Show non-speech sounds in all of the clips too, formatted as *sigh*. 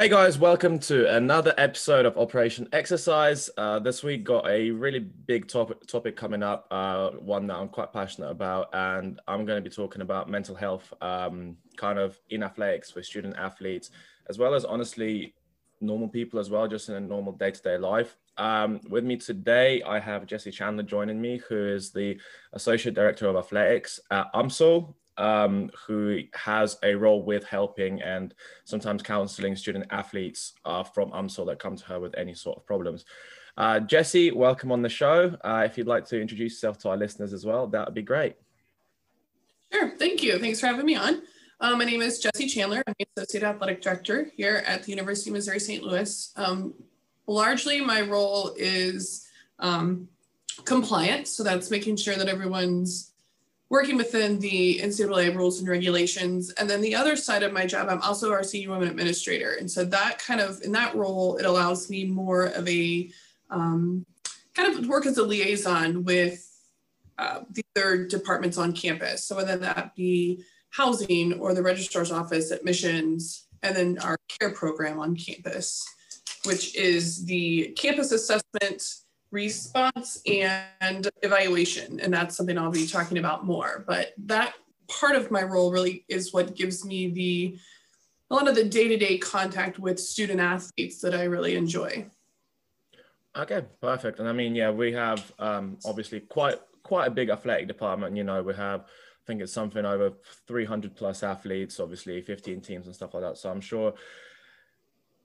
Hey guys, welcome to another episode of Operation Exercise. Uh, this week got a really big topic topic coming up, uh, one that I'm quite passionate about, and I'm going to be talking about mental health, um, kind of in athletics for student athletes, as well as honestly normal people as well, just in a normal day to day life. Um, with me today, I have Jessie Chandler joining me, who is the Associate Director of Athletics at UMSL um, who has a role with helping and sometimes counseling student athletes uh, from UMSL that come to her with any sort of problems. Uh, Jessie, welcome on the show. Uh, if you'd like to introduce yourself to our listeners as well, that would be great. Sure, thank you. Thanks for having me on. Um, my name is Jessie Chandler. I'm the Associate Athletic Director here at the University of Missouri St. Louis. Um, largely, my role is um, compliance. So that's making sure that everyone's working within the NCAA rules and regulations. And then the other side of my job, I'm also our senior women administrator. And so that kind of, in that role, it allows me more of a um, kind of work as a liaison with uh, the other departments on campus. So whether that be housing or the registrar's office, admissions, and then our care program on campus, which is the campus assessment response and evaluation. And that's something I'll be talking about more. But that part of my role really is what gives me the a lot of the day-to-day contact with student athletes that I really enjoy. Okay, perfect. And I mean, yeah, we have um, obviously quite quite a big athletic department. You know, we have I think it's something over 300 plus athletes, obviously 15 teams and stuff like that. So I'm sure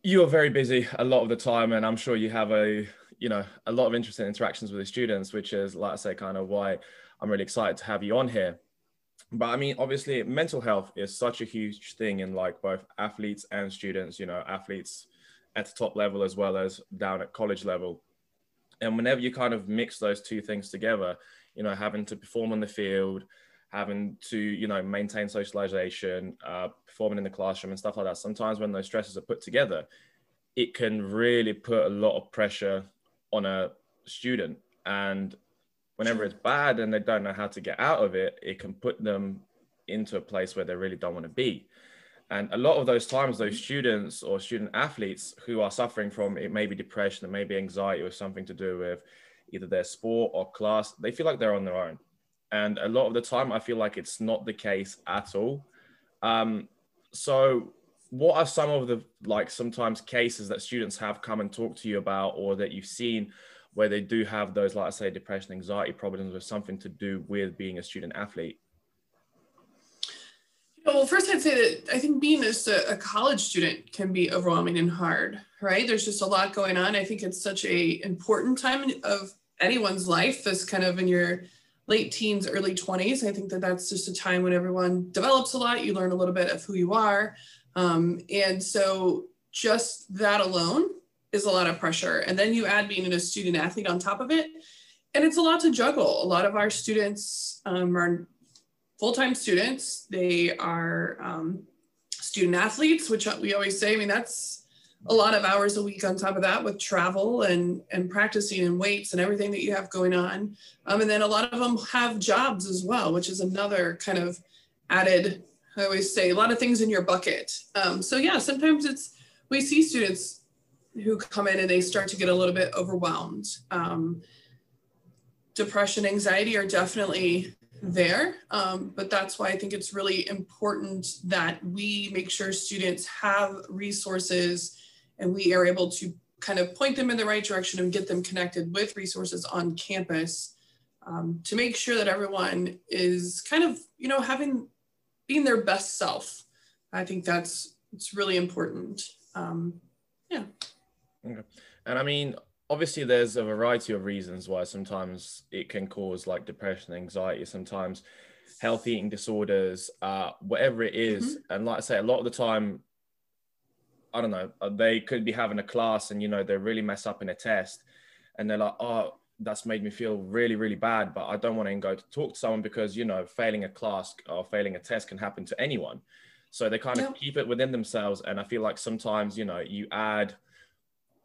you are very busy a lot of the time, and I'm sure you have a you know a lot of interesting interactions with the students, which is like I say, kind of why I'm really excited to have you on here. But I mean, obviously, mental health is such a huge thing in like both athletes and students. You know, athletes at the top level as well as down at college level. And whenever you kind of mix those two things together, you know, having to perform on the field, having to, you know, maintain socialization, uh, performing in the classroom and stuff like that, sometimes when those stresses are put together, it can really put a lot of pressure on a student and whenever it's bad and they don't know how to get out of it it can put them into a place where they really don't want to be. And a lot of those times those students or student athletes who are suffering from it may be depression it may be anxiety or something to do with either their sport or class they feel like they're on their own. And a lot of the time i feel like it's not the case at all. Um, so what are some of the like sometimes cases that students have come and talk to you about or that you've seen where they do have those like i say depression anxiety problems with something to do with being a student athlete? Well first i'd say that i think being just a, a college student can be overwhelming and hard right? There's just a lot going on. I think it's such a important time of anyone's life this kind of in your late teens early 20s i think that that's just a time when everyone develops a lot. You learn a little bit of who you are um, and so just that alone is a lot of pressure. And then you add being a student athlete on top of it. And it's a lot to juggle. A lot of our students um, are full-time students. They are um, student athletes, which we always say, I mean, that's a lot of hours a week on top of that with travel and, and practicing and weights and everything that you have going on. Um, and then a lot of them have jobs as well, which is another kind of added I always say a lot of things in your bucket. Um, so yeah, sometimes it's we see students who come in and they start to get a little bit overwhelmed. Um, depression, anxiety are definitely there, um, but that's why I think it's really important that we make sure students have resources and we are able to kind of point them in the right direction and get them connected with resources on campus um, to make sure that everyone is kind of you know having being their best self. I think that's it's really important. Um, yeah. Okay. And I mean, obviously, there's a variety of reasons why sometimes it can cause like depression, anxiety, sometimes health eating disorders, uh, whatever it is. Mm-hmm. And like I say, a lot of the time, I don't know, uh, they could be having a class and you know they really mess up in a test, and they're like, oh, that's made me feel really really bad but i don't want to go to talk to someone because you know failing a class or failing a test can happen to anyone. So they kind of keep it within themselves and i feel like sometimes you know you add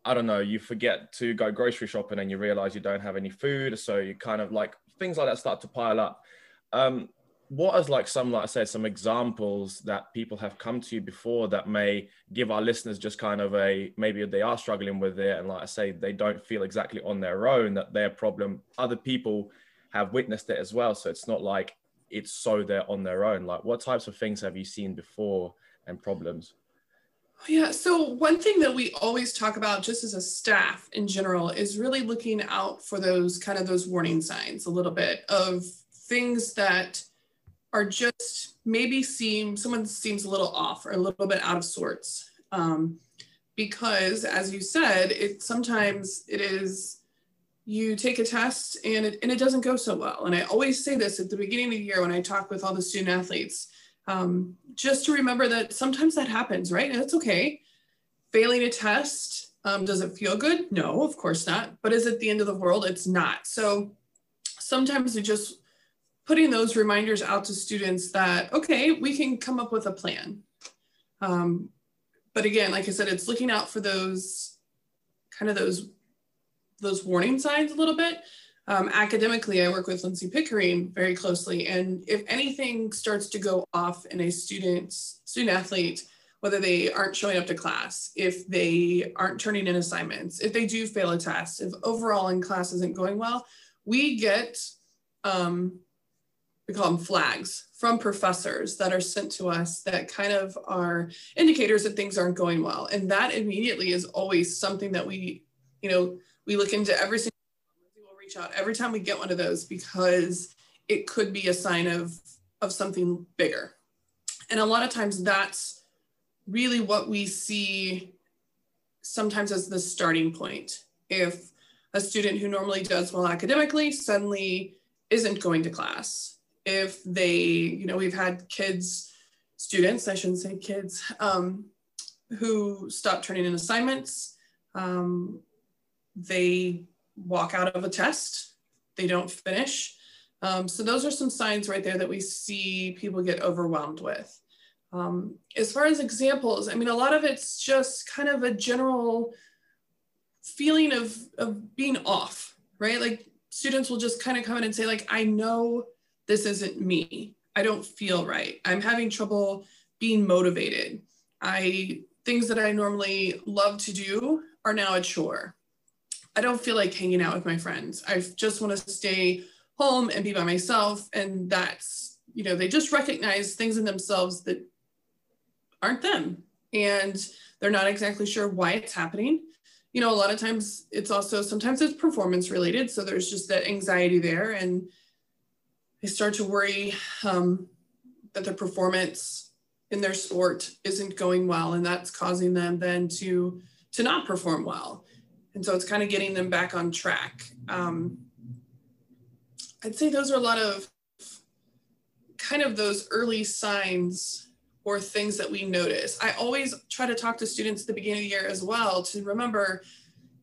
i don't know you forget to go grocery shopping and you realize you don't have any food. So you kind of like things like that start to pile up. Um, what is like some like i said some examples that people have come to you before that may give our listeners just kind of a maybe they are struggling with it and like i say they don't feel exactly on their own that their problem other people have witnessed it as well. So it's not like it's so they're on their own. Like what types of things have you seen before and problems? Yeah so one thing that we always talk about just as a staff in general is really looking out for those kind of those warning signs a little bit of things that are just maybe seem someone seems a little off or a little bit out of sorts. Um, because as you said it sometimes it is you take a test and it, and it doesn't go so well. And i always say this at the beginning of the year when i talk with all the student athletes um, just to remember that sometimes that happens right? And it's okay. Failing a test um, does it feel good? No of course not. But is it the end of the world? It's not. So sometimes we just putting those reminders out to students that, okay, we can come up with a plan. Um, but again, like I said, it's looking out for those kind of those, those warning signs a little bit. Um, academically, I work with Lindsay Pickering very closely. And if anything starts to go off in a student, student athlete, whether they aren't showing up to class, if they aren't turning in assignments, if they do fail a test, if overall in class isn't going well, we get um, we call them flags from professors that are sent to us that kind of are indicators that things aren't going well. And that immediately is always something that we, you know, we look into every single we'll reach out every time we get one of those because it could be a sign of of something bigger. And a lot of times that's really what we see sometimes as the starting point. If a student who normally does well academically suddenly isn't going to class if they, you know, we've had kids, students, I shouldn't say kids, um, who stop turning in assignments. Um, they walk out of a test, they don't finish. Um, so those are some signs right there that we see people get overwhelmed with. Um, as far as examples, I mean, a lot of it's just kind of a general feeling of, of being off, right? Like students will just kind of come in and say like, I know this isn't me. I don't feel right. I'm having trouble being motivated. I things that I normally love to do are now a chore. I don't feel like hanging out with my friends. I just want to stay home and be by myself. And that's, you know, they just recognize things in themselves that aren't them. And they're not exactly sure why it's happening. You know, a lot of times it's also sometimes it's performance related. So there's just that anxiety there. And they start to worry um, that their performance in their sport isn't going well and that's causing them then to to not perform well. And so it's kind of getting them back on track. Um, i'd say those are a lot of kind of those early signs or things that we notice. I always try to talk to students at the beginning of the year as well to remember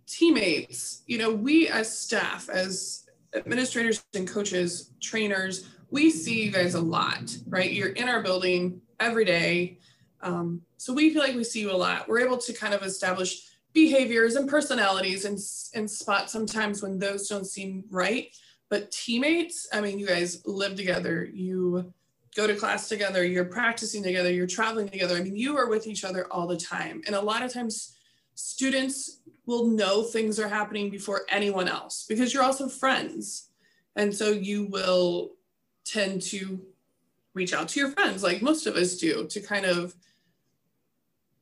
teammates. You know we as staff as administrators and coaches, trainers, we see you guys a lot, right? You're in our building every day. Um, so we feel like we see you a lot. We're able to kind of establish behaviors and personalities and, and spot sometimes when those don't seem right. But teammates, I mean, you guys live together, you go to class together, you're practicing together, you're traveling together. I mean, you are with each other all the time. And a lot of times, students will know things are happening before anyone else because you're also friends. And so you will tend to reach out to your friends, like most of us do, to kind of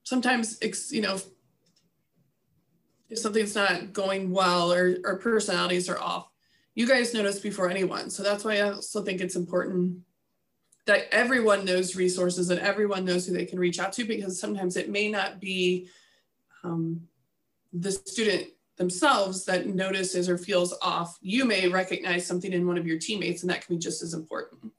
sometimes, you know, if something's not going well or, or personalities are off, you guys notice before anyone. So that's why I also think it's important that everyone knows resources and everyone knows who they can reach out to because sometimes it may not be um, the student themselves that notices or feels off, you may recognize something in one of your teammates, and that can be just as important.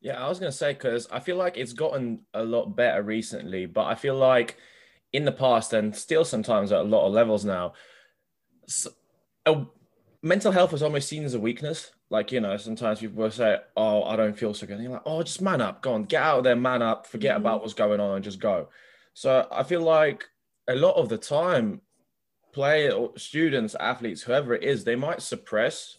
Yeah, I was going to say, because I feel like it's gotten a lot better recently, but I feel like in the past and still sometimes at a lot of levels now, so, uh, mental health was almost seen as a weakness. Like, you know, sometimes people will say, Oh, I don't feel so good. And you're like, Oh, just man up, go on, get out of there, man up, forget mm-hmm. about what's going on and just go. So I feel like a lot of the time, play students, athletes, whoever it is, they might suppress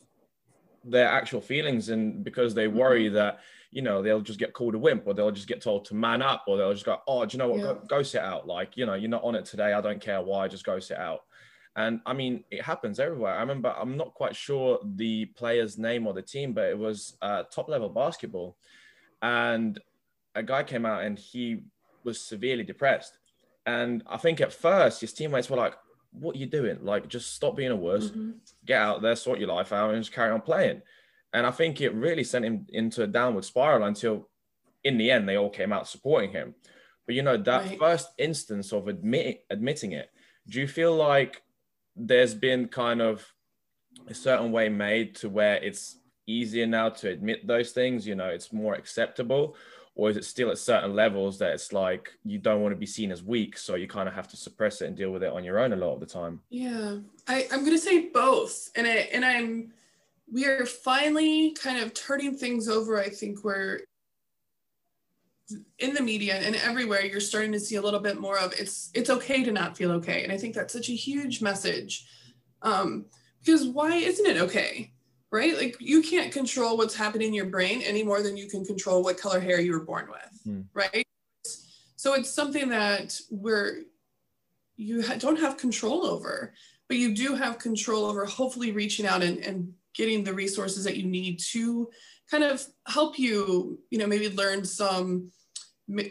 their actual feelings and because they worry mm-hmm. that you know, they'll just get called a wimp or they'll just get told to man up or they'll just go, oh, do you know what? Yeah. Go, go sit out. Like, you know, you're not on it today. I don't care why, just go sit out. And I mean, it happens everywhere. I remember, I'm not quite sure the player's name or the team, but it was uh, top level basketball. And a guy came out and he was severely depressed. And I think at first his teammates were like, what are you doing? Like, just stop being a wuss, mm-hmm. get out there, sort your life out, and just carry on playing. And I think it really sent him into a downward spiral until in the end they all came out supporting him. But you know, that right. first instance of admit, admitting it, do you feel like there's been kind of a certain way made to where it's easier now to admit those things? You know, it's more acceptable or is it still at certain levels that it's like you don't want to be seen as weak so you kind of have to suppress it and deal with it on your own a lot of the time? Yeah. I, i'm going to say both and i and i'm we are finally kind of turning things over i think where in the media and everywhere you're starting to see a little bit more of it's it's okay to not feel okay and i think that's such a huge message. Um, because why isn't it okay right? Like you can't control what's happening in your brain any more than you can control what color hair you were born with, mm. right? So it's something that we're you don't have control over, but you do have control over hopefully reaching out and, and getting the resources that you need to kind of help you, you know, maybe learn some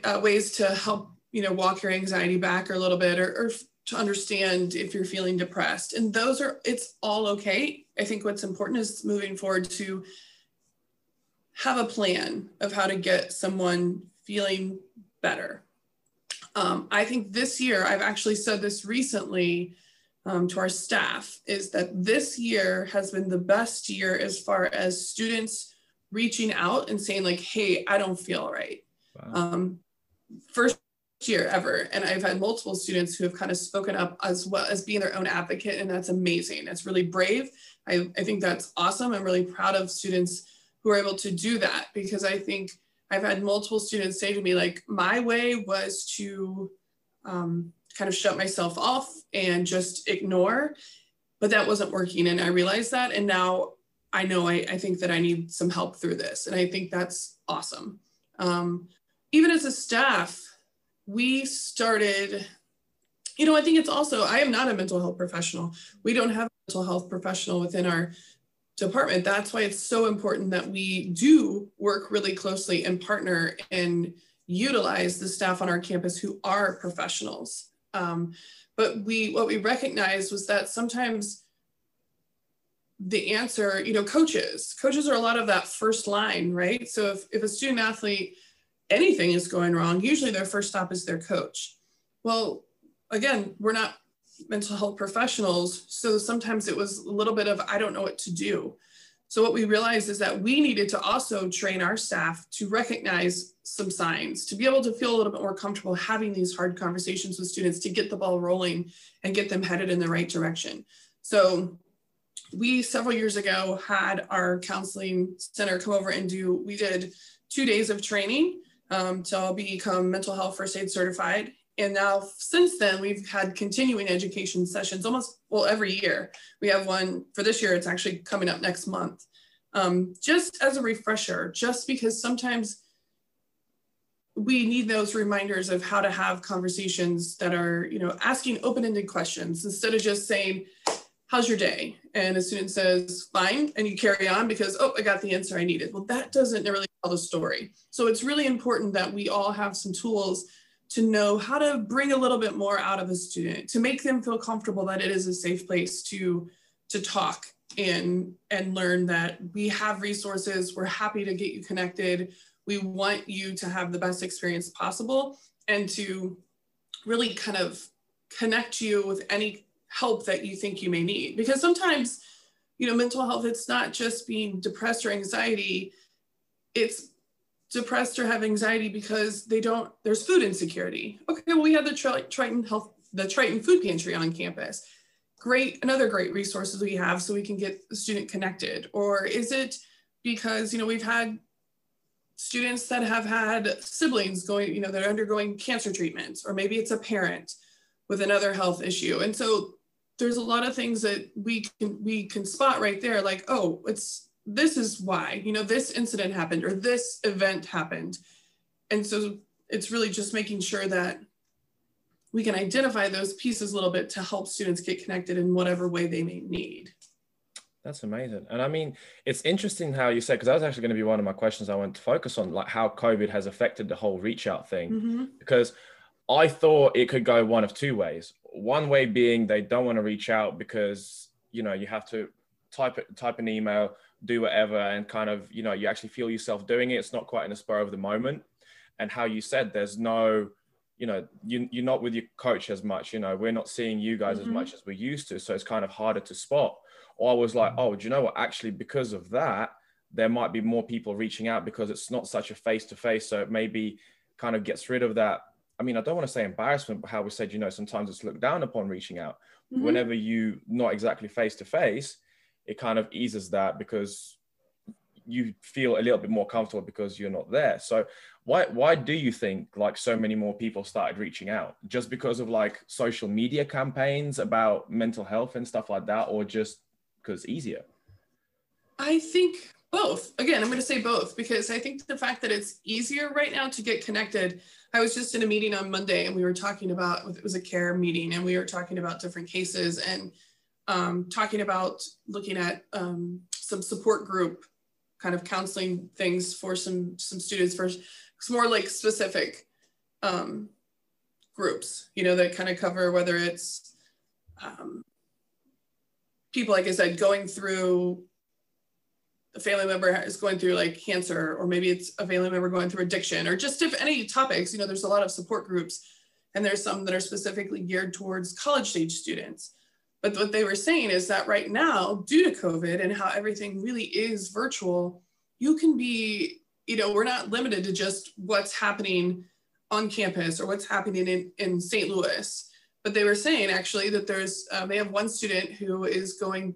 uh, ways to help, you know, walk your anxiety back or a little bit or, or to understand if you're feeling depressed. And those are, it's all okay. I think what's important is moving forward to have a plan of how to get someone feeling better. Um, I think this year, I've actually said this recently um, to our staff, is that this year has been the best year as far as students reaching out and saying, like, hey, I don't feel right. Wow. Um, first year ever. And I've had multiple students who have kind of spoken up as well as being their own advocate. And that's amazing. It's really brave. I, I think that's awesome. I'm really proud of students who are able to do that because I think I've had multiple students say to me, like, my way was to um, kind of shut myself off and just ignore, but that wasn't working. And I realized that. And now I know I, I think that I need some help through this. And I think that's awesome. Um, even as a staff, we started, you know, I think it's also, I am not a mental health professional. We don't have a mental health professional within our department. That's why it's so important that we do work really closely and partner and utilize the staff on our campus who are professionals. Um, but we, what we recognized was that sometimes the answer, you know, coaches, coaches are a lot of that first line, right? So if, if a student athlete anything is going wrong, usually their first stop is their coach. Well, again, we're not mental health professionals. So sometimes it was a little bit of, I don't know what to do. So what we realized is that we needed to also train our staff to recognize some signs, to be able to feel a little bit more comfortable having these hard conversations with students to get the ball rolling and get them headed in the right direction. So we several years ago had our counseling center come over and do, we did two days of training um, to become mental health first aid certified. And now since then, we've had continuing education sessions almost, well, every year. We have one for this year, it's actually coming up next month. Um, just as a refresher, just because sometimes we need those reminders of how to have conversations that are, you know, asking open-ended questions instead of just saying, how's your day? And a student says, fine, and you carry on because, oh, I got the answer I needed. Well, that doesn't really tell the story. So it's really important that we all have some tools to know how to bring a little bit more out of a student, to make them feel comfortable that it is a safe place to, to talk and, and learn that we have resources, we're happy to get you connected. We want you to have the best experience possible and to really kind of connect you with any help that you think you may need. Because sometimes, you know, mental health, it's not just being depressed or anxiety, it's depressed or have anxiety because they don't, there's food insecurity. Okay, well, we have the Triton Health, the Triton Food Pantry on campus. Great, another great resources we have so we can get the student connected. Or is it because, you know, we've had students that have had siblings going, you know, that are undergoing cancer treatments, or maybe it's a parent with another health issue. And so there's a lot of things that we can we can spot right there like oh it's this is why, you know, this incident happened or this event happened. And so it's really just making sure that we can identify those pieces a little bit to help students get connected in whatever way they may need. That's amazing. And I mean, it's interesting how you said, because that was actually going to be one of my questions I want to focus on, like how COVID has affected the whole reach out thing. Mm-hmm. Because I thought it could go one of two ways. One way being they don't want to reach out because, you know, you have to type it, type an email, do whatever, and kind of, you know, you actually feel yourself doing it. It's not quite in the spur of the moment. And how you said there's no, you know, you, you're not with your coach as much, you know, we're not seeing you guys mm-hmm. as much as we used to. So it's kind of harder to spot or I was like, oh, do you know what? Actually, because of that, there might be more people reaching out because it's not such a face to face. So it maybe kind of gets rid of that. I mean, I don't want to say embarrassment, but how we said, you know, sometimes it's looked down upon reaching out. Mm-hmm. Whenever you not exactly face to face, it kind of eases that because you feel a little bit more comfortable because you're not there. So why why do you think like so many more people started reaching out? Just because of like social media campaigns about mental health and stuff like that, or just because easier? I think both. Again, I'm going to say both because I think the fact that it's easier right now to get connected. I was just in a meeting on Monday and we were talking about it was a care meeting and we were talking about different cases and um, talking about looking at um, some support group kind of counseling things for some some students for some more like specific um, groups, you know, that kind of cover whether it's um, people, like I said, going through a family member is going through like cancer, or maybe it's a family member going through addiction, or just if any topics, you know, there's a lot of support groups, and there's some that are specifically geared towards college stage students. But what they were saying is that right now, due to COVID and how everything really is virtual, you can be, you know, we're not limited to just what's happening on campus or what's happening in, in St. Louis but they were saying actually that there's um, they have one student who is going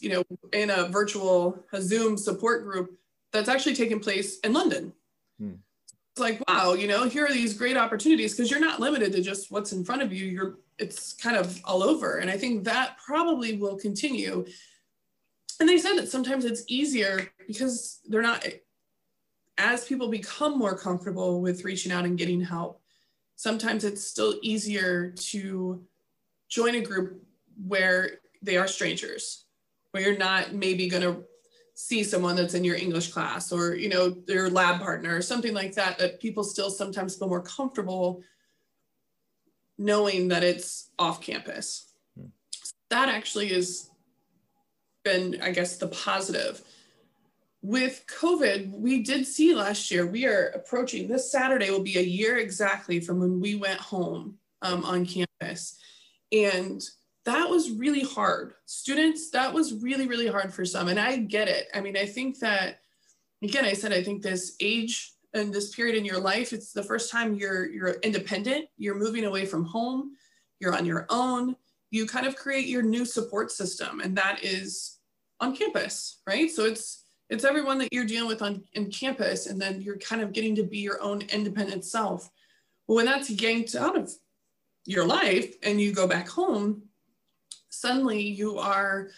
you know in a virtual a zoom support group that's actually taking place in london. Hmm. it's like wow you know here are these great opportunities because you're not limited to just what's in front of you. You're it's kind of all over. And i think that probably will continue. And they said that sometimes it's easier because they're not as people become more comfortable with reaching out and getting help sometimes it's still easier to join a group where they are strangers, where you're not maybe going to see someone that's in your English class or, you know, their lab partner or something like that, that people still sometimes feel more comfortable knowing that it's off campus. Hmm. That actually has been, I guess, the positive with COVID, we did see last year, we are approaching this Saturday will be a year exactly from when we went home um, on campus. And that was really hard. Students, that was really, really hard for some. And I get it. I mean, I think that, again, I said, I think this age and this period in your life, it's the first time you're, you're independent, you're moving away from home, you're on your own, you kind of create your new support system. And that is on campus, right? So it's, it's everyone that you're dealing with on in campus and then you're kind of getting to be your own independent self well when that's yanked out of your life and you go back home suddenly you are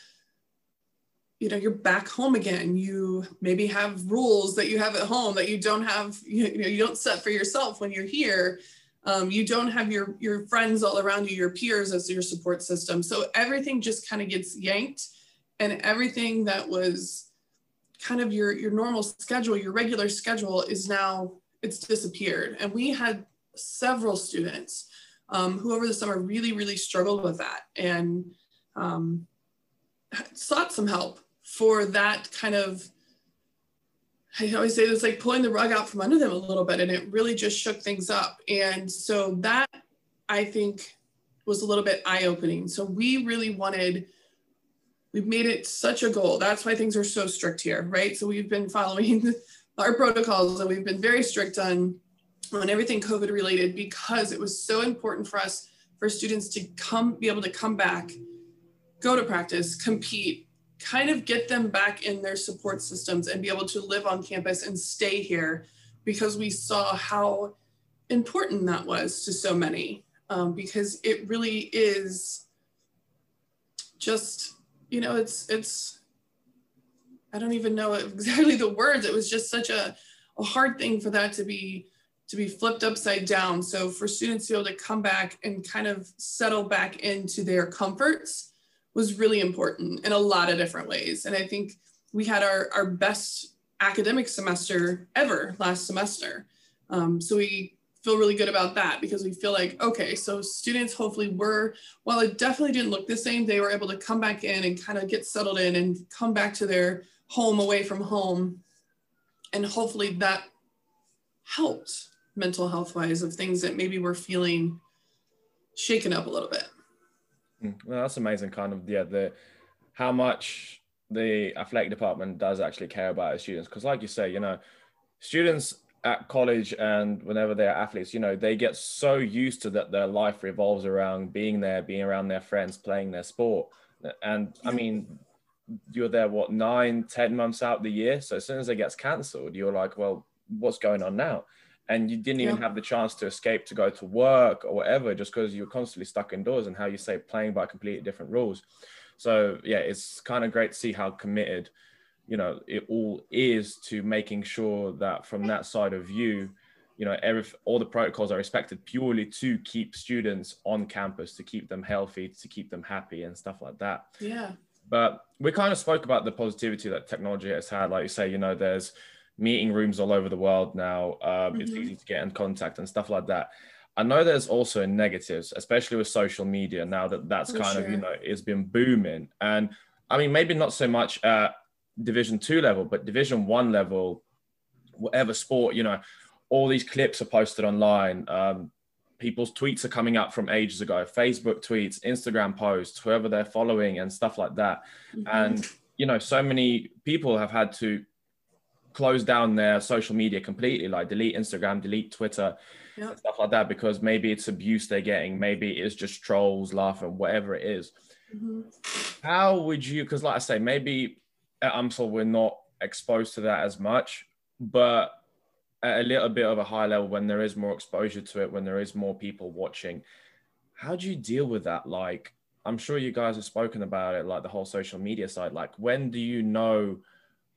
you know you're back home again. You maybe have rules that you have at home that you don't have you know you don't set for yourself when you're here. Um, you don't have your your friends all around you your peers as your support system. So everything just kind of gets yanked and everything that was kind of your your normal schedule your regular schedule is now it's disappeared. And we had several students um, who over the summer really really struggled with that. And um, sought some help for that kind of I always say it's like pulling the rug out from under them a little bit, and it really just shook things up. And so that I think was a little bit eye opening. So we really wanted we've made it such a goal. That's why things are so strict here, right? So we've been following *laughs* our protocols and we've been very strict on on everything COVID related because it was so important for us for students to come be able to come back, go to practice, compete, kind of get them back in their support systems and be able to live on campus and stay here because we saw how important that was to so many um, because it really is just you know, it's it's I don't even know *laughs* exactly the words. It was just such a, a hard thing for that to be to be flipped upside down. So for students to be able to come back and kind of settle back into their comforts was really important in a lot of different ways. And I think we had our, our best academic semester ever last semester. Um, so we feel really good about that because we feel like, okay, so students hopefully were, while it definitely didn't look the same, they were able to come back in and kind of get settled in and come back to their home away from home. And hopefully that helped mental health wise of things that maybe we're feeling shaken up a little bit. Hmm. Well, that's amazing. Kind of, yeah, the how much the athletic department does actually care about its students. Because, like you say, you know, students at college and whenever they're athletes, you know, they get so used to that their life revolves around being there, being around their friends, playing their sport. And I mean, you're there, what, nine, ten months out the year. So as soon as it gets cancelled, you're like, well, what's going on now? And you didn't even yeah. have the chance to escape to go to work or whatever, just because you're constantly stuck indoors and how you say playing by completely different rules. So yeah, it's kind of great to see how committed you know it all is to making sure that from that side of view you know every all the protocols are respected purely to keep students on campus to keep them healthy to keep them happy and stuff like that yeah but we kind of spoke about the positivity that technology has had like you say you know there's meeting rooms all over the world now um, mm-hmm. it's easy to get in contact and stuff like that i know there's also negatives especially with social media now that that's For kind sure. of you know it's been booming and i mean maybe not so much uh, division two level but division one level whatever sport you know all these clips are posted online um, people's tweets are coming up from ages ago facebook tweets instagram posts whoever they're following and stuff like that mm-hmm. and you know so many people have had to close down their social media completely like delete instagram delete twitter yep. stuff like that because maybe it's abuse they're getting maybe it's just trolls laughing whatever it is. Mm-hmm. how would you because like i say maybe at UMSL, we're not exposed to that as much, but at a little bit of a high level, when there is more exposure to it, when there is more people watching, how do you deal with that? Like, I'm sure you guys have spoken about it, like the whole social media side. Like, when do you know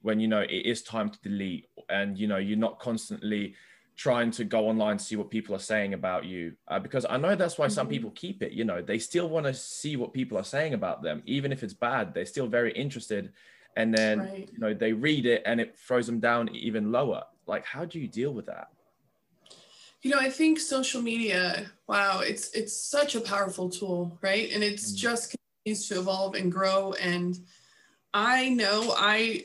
when you know it is time to delete and you know you're not constantly trying to go online see what people are saying about you uh, because i know that's why mm-hmm. some people keep it you know they still want to see what people are saying about them even if it's bad they're still very interested and then right. you know they read it and it throws them down even lower like how do you deal with that you know i think social media wow it's it's such a powerful tool right and it's mm. just continues to evolve and grow and i know i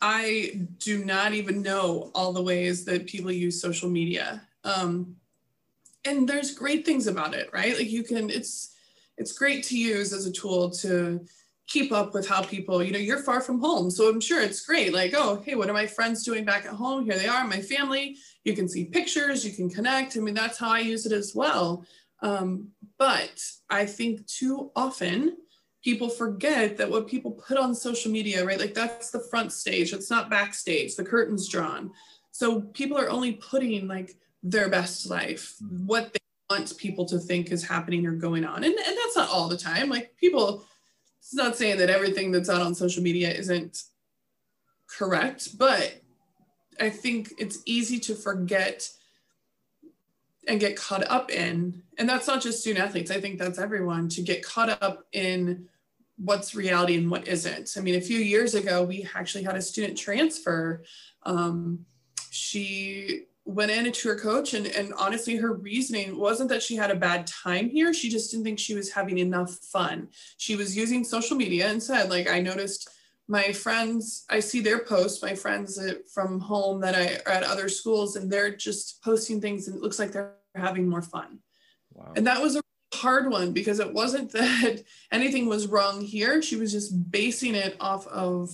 i do not even know all the ways that people use social media um and there's great things about it right like you can it's it's great to use as a tool to keep up with how people, you know, you're far from home. So I'm sure it's great. Like, oh, hey, what are my friends doing back at home? Here they are, my family. You can see pictures, you can connect. I mean, that's how I use it as well. Um, but I think too often people forget that what people put on social media, right? Like that's the front stage, it's not backstage, the curtain's drawn. So people are only putting like their best life, mm-hmm. what they want people to think is happening or going on. And, and that's not all the time. Like people, it's not saying that everything that's out on social media isn't correct, but I think it's easy to forget and get caught up in, and that's not just student athletes, I think that's everyone to get caught up in what's reality and what isn't. I mean, a few years ago, we actually had a student transfer. Um, she went in to her coach and, and honestly her reasoning wasn't that she had a bad time here she just didn't think she was having enough fun she was using social media and said like i noticed my friends i see their posts my friends uh, from home that i are at other schools and they're just posting things and it looks like they're having more fun. Wow. and that was a hard one because it wasn't *laughs* that anything was wrong here. She was just basing it off of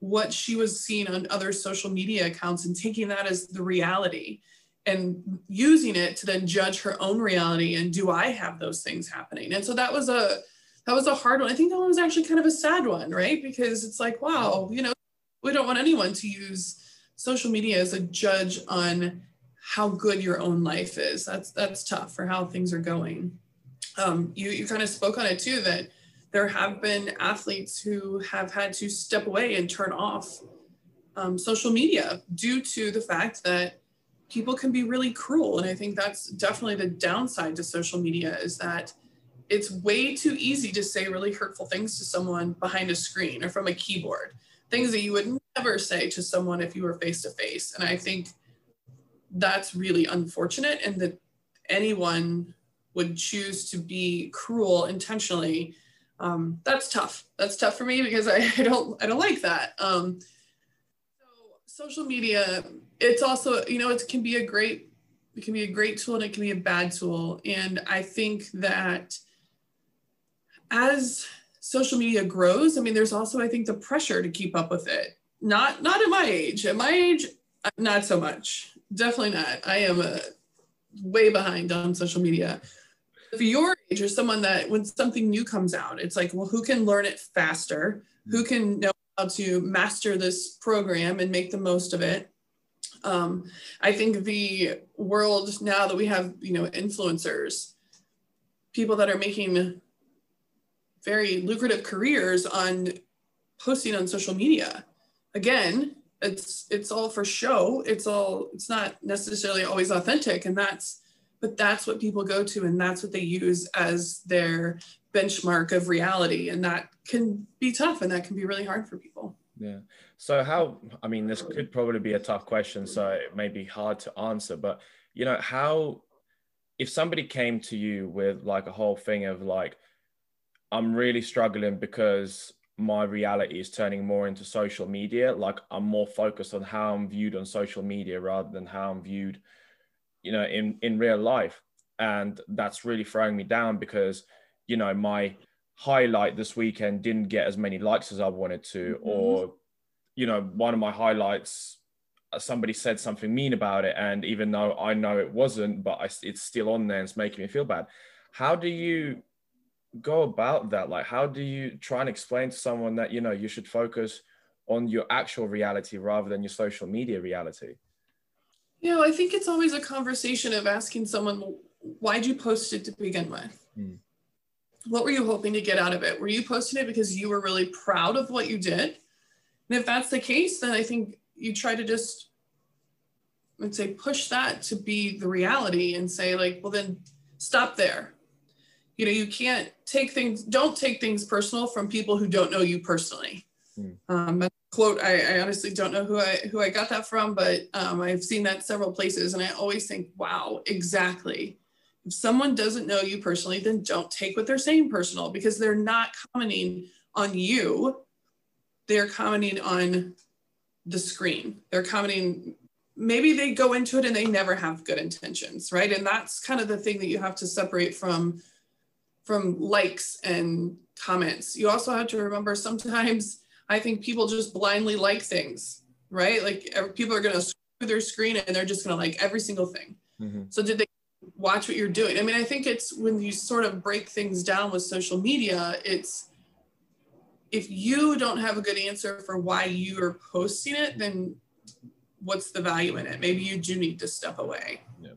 what she was seeing on other social media accounts and taking that as the reality and using it to then judge her own reality and do i have those things happening? And so that was a that was a hard one. I think that one was actually kind of a sad one right? Because it's like wow you know we don't want anyone to use social media as a judge on how good your own life is. That's that's tough for how things are going. Um, you you kind of spoke on it too that there have been athletes who have had to step away and turn off um, social media due to the fact that people can be really cruel. And I think that's definitely the downside to social media is that it's way too easy to say really hurtful things to someone behind a screen or from a keyboard, things that you would never say to someone if you were face to face. And I think that's really unfortunate and that anyone would choose to be cruel intentionally um, that's tough. That's tough for me because I, *laughs* I don't i don't like that. Um, so social media it's also you know it can be a great it can be a great tool and it can be a bad tool. And i think that as social media grows i mean there's also i think the pressure to keep up with it. Not not at my age. At my age not so much. Definitely not. I am a, way behind on social media. If your age or someone that when something new comes out it's like well who can learn it faster? Who can know how to master this program and make the most of it? Um, i think the world now that we have you know influencers people that are making very lucrative careers on posting on social media. Again, it's it's all for show. It's all it's not necessarily always authentic, and that's but that's what people go to, and that's what they use as their benchmark of reality, and that can be tough, and that can be really hard for people. Yeah. So how? I mean, this could probably be a tough question, so it may be hard to answer. But you know, how if somebody came to you with like a whole thing of like I'm really struggling because my reality is turning more into social media. Like I'm more focused on how I'm viewed on social media rather than how I'm viewed, you know, in in real life. And that's really throwing me down because, you know, my highlight this weekend didn't get as many likes as I wanted to, mm-hmm. or, you know, one of my highlights uh, somebody said something mean about it and even though i know it wasn't but I, it's still on there and it's making me feel bad how do you go about that? Like, how do you try and explain to someone that, you know, you should focus on your actual reality rather than your social media reality? Yeah, I think it's always a conversation of asking someone, why'd you post it to begin with? Hmm. What were you hoping to get out of it? Were you posting it because you were really proud of what you did? And if that's the case, then I think you try to just, I'd say, push that to be the reality and say, like, well, then stop there you know you can't take things don't take things personal from people who don't know you personally. Hmm. um, quote I, I, honestly don't know who i who i got that from but um, i've seen that several places and i always think wow exactly. If someone doesn't know you personally then don't take what they're saying personal because they're not commenting on you. They're commenting on the screen. They're commenting maybe they go into it and they never have good intentions right? And that's kind of the thing that you have to separate from from likes and comments. You also have to remember sometimes I think people just blindly like things, right? Like people are going to screw their screen and they're just going to like every single thing. Mm-hmm. So did they watch what you're doing? I mean, I think it's when you sort of break things down with social media, it's if you don't have a good answer for why you are posting it, then what's the value in it? Maybe you do need to step away. Yeah.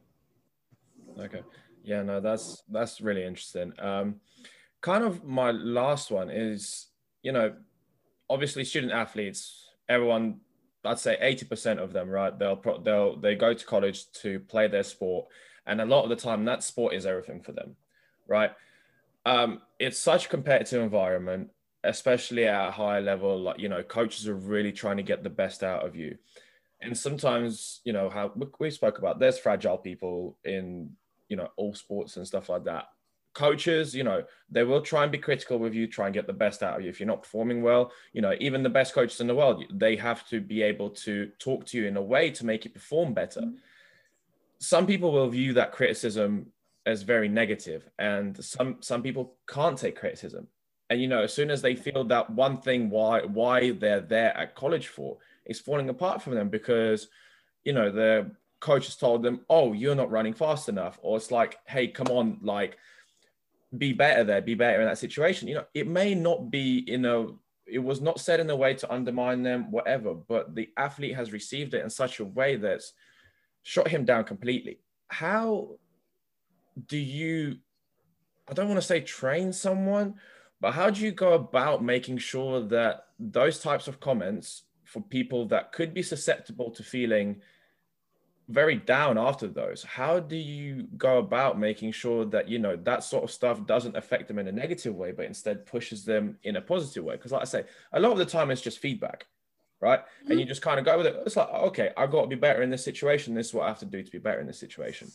Okay. Yeah, no, that's that's really interesting. Um, kind of my last one is, you know, obviously student athletes, everyone, I'd say eighty percent of them, right? They'll they'll they go to college to play their sport, and a lot of the time that sport is everything for them, right? Um, it's such a competitive environment, especially at a higher level. Like you know, coaches are really trying to get the best out of you and sometimes you know how we spoke about there's fragile people in you know all sports and stuff like that. Coaches you know they will try and be critical with you try and get the best out of you. If you're not performing well you know even the best coaches in the world they have to be able to talk to you in a way to make you perform better. Mm-hmm. some people will view that criticism as very negative and some some people can't take criticism. And you know as soon as they feel that one thing why why they're there at college for is falling apart from them because you know they're coach has told them, "Oh, you're not running fast enough," or it's like, "Hey, come on, like, be better there, be better in that situation." You know, it may not be in a, it was not said in a way to undermine them, whatever, but the athlete has received it in such a way that's shot him down completely. How do you? I don't want to say train someone, but how do you go about making sure that those types of comments for people that could be susceptible to feeling very down after those. How do you go about making sure that you know that sort of stuff doesn't affect them in a negative way but instead pushes them in a positive way? Because like i say a lot of the time it's just feedback right? Mm-hmm. and you just kind of go with it. It's like okay i've got to be better in this situation. This is what i have to do to be better in this situation.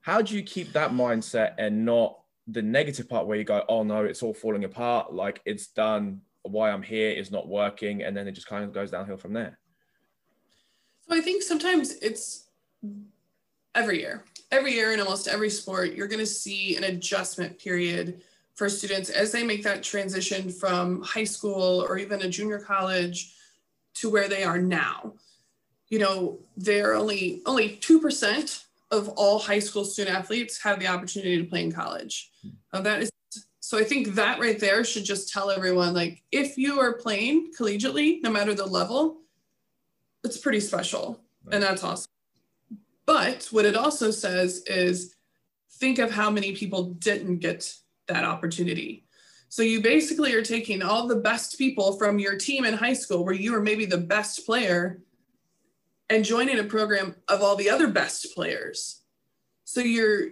How do you keep that mindset and not the negative part where you go oh no it's all falling apart. Like it's done. Why i'm here is not working. And then it just kind of goes downhill from there. So i think sometimes it's every year. Every year in almost every sport, you're going to see an adjustment period for students as they make that transition from high school or even a junior college to where they are now. You know, they're only only 2% of all high school student athletes have the opportunity to play in college. Uh, that is so I think that right there should just tell everyone like if you are playing collegiately, no matter the level, it's pretty special. And that's awesome. But what it also says is think of how many people didn't get that opportunity. So you basically are taking all the best people from your team in high school where you were maybe the best player and joining a program of all the other best players. So you're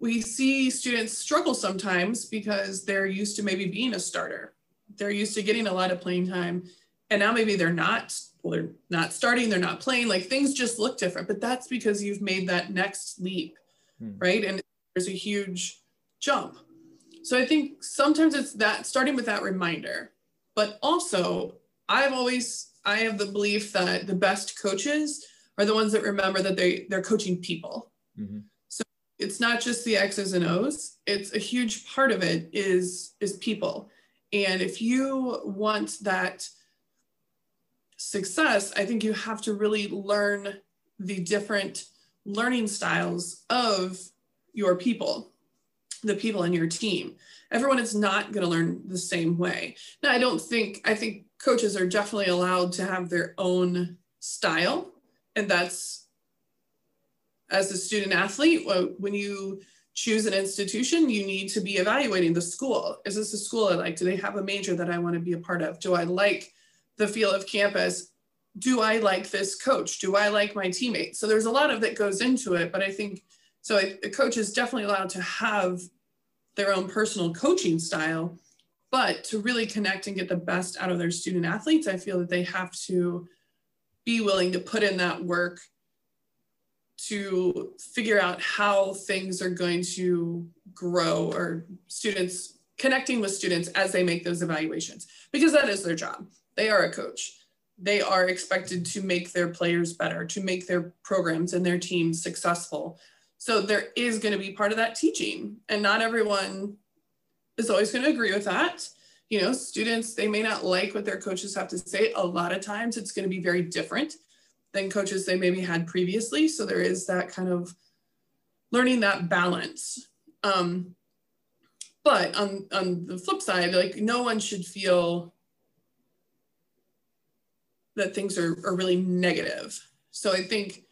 we see students struggle sometimes because they're used to maybe being a starter. They're used to getting a lot of playing time and now maybe they're not well, they're not starting, they're not playing, like things just look different. But that's because you've made that next leap, hmm. right? And there's a huge jump. So I think sometimes it's that starting with that reminder. But also, I've always I have the belief that the best coaches are the ones that remember that they they're coaching people. Mm-hmm. So it's not just the X's and O's. It's a huge part of it is is people. And if you want that success, I think you have to really learn the different learning styles of your people, the people in your team. Everyone is not going to learn the same way. Now, I don't think, I think coaches are definitely allowed to have their own style. And that's as a student athlete, when you choose an institution, you need to be evaluating the school. Is this a school I like? Do they have a major that I want to be a part of? Do I like the feel of campus do i like this coach? Do i like my teammates? So there's a lot of that goes into it but i think so a, coach is definitely allowed to have their own personal coaching style but to really connect and get the best out of their student athletes i feel that they have to be willing to put in that work to figure out how things are going to grow or students connecting with students as they make those evaluations because that is their job they are a coach. They are expected to make their players better, to make their programs and their teams successful. So there is going to be part of that teaching, and not everyone is always going to agree with that. You know, students, they may not like what their coaches have to say. A lot of times it's going to be very different than coaches they maybe had previously. So there is that kind of learning that balance. Um, but on, on the flip side, like no one should feel that things are, are really negative. So I think,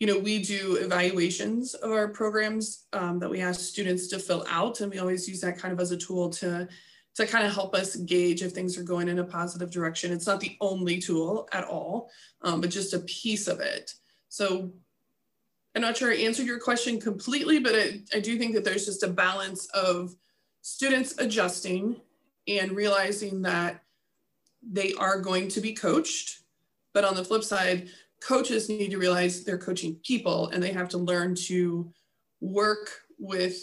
you know, we do evaluations of our programs um, that we ask students to fill out, and we always use that kind of as a tool to to kind of help us gauge if things are going in a positive direction. It's not the only tool at all, um, but just a piece of it. So I'm not sure I answered your question completely, but I, I do think that there's just a balance of students adjusting and realizing that they are going to be coached but on the flip side, coaches need to realize they're coaching people and they have to learn to work with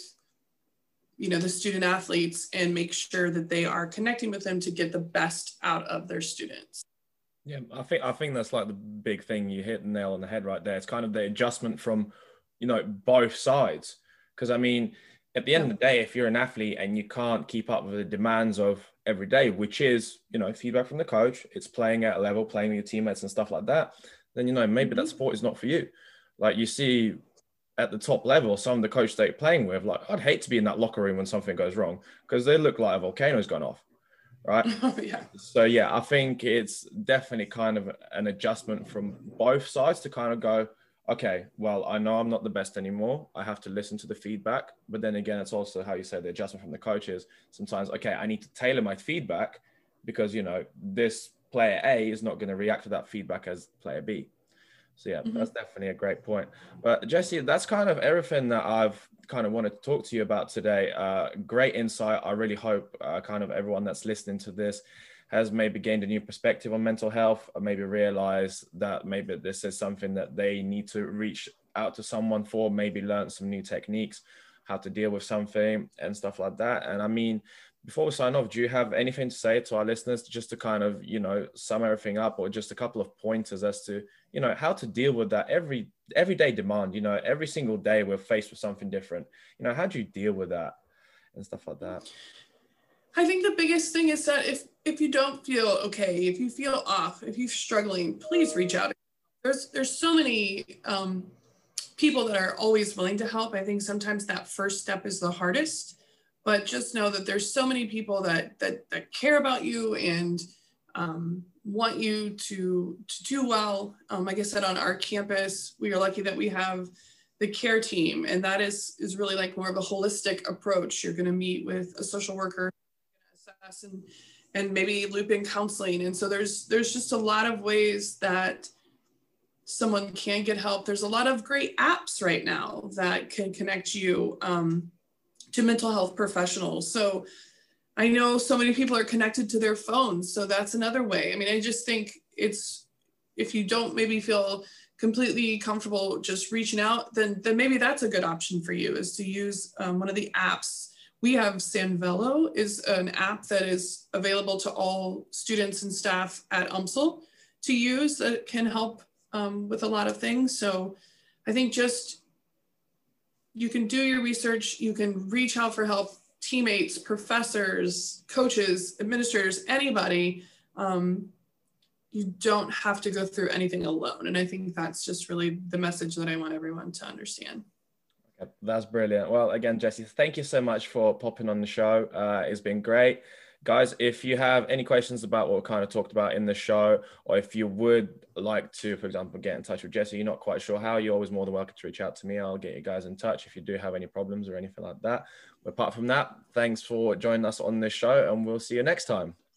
you know the student athletes and make sure that they are connecting with them to get the best out of their students. Yeah i think i think that's like the big thing you hit the nail on the head right there. It's kind of the adjustment from you know both sides. Because i mean at the end of the day if you're an athlete and you can't keep up with the demands of every day, which is, you know, feedback from the coach, it's playing at a level, playing with your teammates and stuff like that, then, you know, maybe mm-hmm. that sport is not for you. Like you see at the top level, some of the coaches that you're playing with, like, I'd hate to be in that locker room when something goes wrong because they look like a volcano's gone off. Right. *laughs* Oh, yeah. So, yeah, I think it's definitely kind of an adjustment from both sides to kind of go, okay, well, I know I'm not the best anymore. I have to listen to the feedback. But then again, it's also how you say the adjustment from the coaches. Sometimes, okay, I need to tailor my feedback because, you know, this player A is not going to react to that feedback as player B. So yeah, mm-hmm. that's definitely a great point. But Jessie, that's kind of everything that I've kind of wanted to talk to you about today. Uh, great insight. I really hope uh, kind of everyone that's listening to this has maybe gained a new perspective on mental health, or maybe realized that maybe this is something that they need to reach out to someone for, maybe learn some new techniques, how to deal with something and stuff like that. And I mean, before we sign off, do you have anything to say to our listeners just to kind of, you know, sum everything up or just a couple of pointers as to, you know, how to deal with that every everyday demand, you know, every single day we're faced with something different. You know, how do you deal with that and stuff like that? I think the biggest thing is that if if you don't feel okay, if you feel off, if you're struggling, please reach out. There's there's so many um, people that are always willing to help. I think sometimes that first step is the hardest, but just know that there's so many people that that that care about you and um, want you to to do well. Um, like I said, on our campus, we are lucky that we have the care team, and that is is really like more of a holistic approach. You're going to meet with a social worker assess and and maybe loop in counseling. And so there's there's just a lot of ways that someone can get help. There's a lot of great apps right now that can connect you um, to mental health professionals. So I know so many people are connected to their phones. So that's another way. I mean, I just think it's if you don't maybe feel completely comfortable just reaching out, then then maybe that's a good option for you is to use um, one of the apps we have Sanvello is an app that is available to all students and staff at UMSL to use that can help um, with a lot of things. So I think just you can do your research, you can reach out for help, teammates, professors, coaches, administrators, anybody. Um, you don't have to go through anything alone. And I think that's just really the message that I want everyone to understand. That's brilliant. Well, again, Jessie, thank you so much for popping on the show. Uh, it's been great. Guys, if you have any questions about what we kind of talked about in the show, or if you would like to, for example, get in touch with Jessie, you're not quite sure how, you're always more than welcome to reach out to me. I'll get you guys in touch if you do have any problems or anything like that. But apart from that, thanks for joining us on this show, and we'll see you next time.